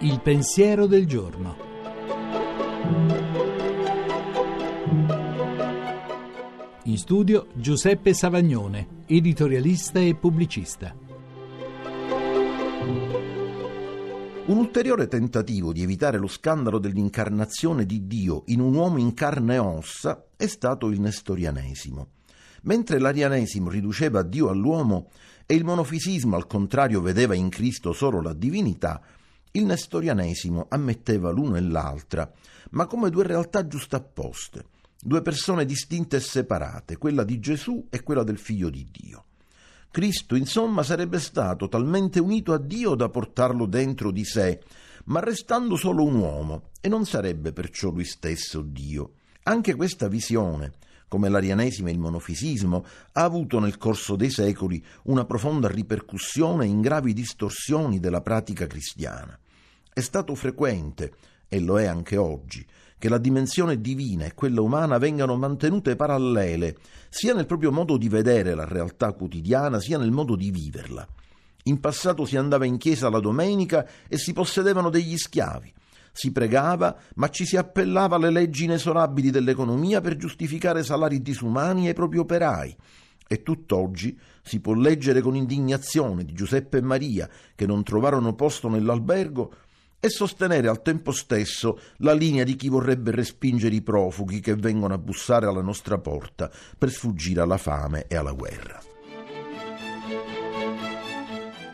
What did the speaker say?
Il pensiero del giorno. In studio Giuseppe Savagnone, editorialista e pubblicista. Un ulteriore tentativo di evitare lo scandalo dell'incarnazione di Dio in un uomo in carne e ossa è stato il nestorianesimo. Mentre l'arianesimo riduceva Dio all'uomo e il monofisismo al contrario vedeva in Cristo solo la divinità, il nestorianesimo ammetteva l'uno e l'altra, ma come due realtà giustapposte, due persone distinte e separate, quella di Gesù e quella del figlio di Dio. Cristo, insomma, sarebbe stato talmente unito a Dio da portarlo dentro di sé, ma restando solo un uomo, e non sarebbe perciò lui stesso Dio. Anche questa visione, come l'arianesimo e il monofisismo, ha avuto nel corso dei secoli una profonda ripercussione in gravi distorsioni della pratica cristiana. È stato frequente, e lo è anche oggi, che la dimensione divina e quella umana vengano mantenute parallele, sia nel proprio modo di vedere la realtà quotidiana, sia nel modo di viverla. In passato si andava in chiesa la domenica e si possedevano degli schiavi. Si pregava, ma ci si appellava alle leggi inesorabili dell'economia per giustificare salari disumani ai propri operai. E tutt'oggi si può leggere con indignazione di Giuseppe e Maria, che non trovarono posto nell'albergo, e sostenere al tempo stesso la linea di chi vorrebbe respingere i profughi che vengono a bussare alla nostra porta per sfuggire alla fame e alla guerra.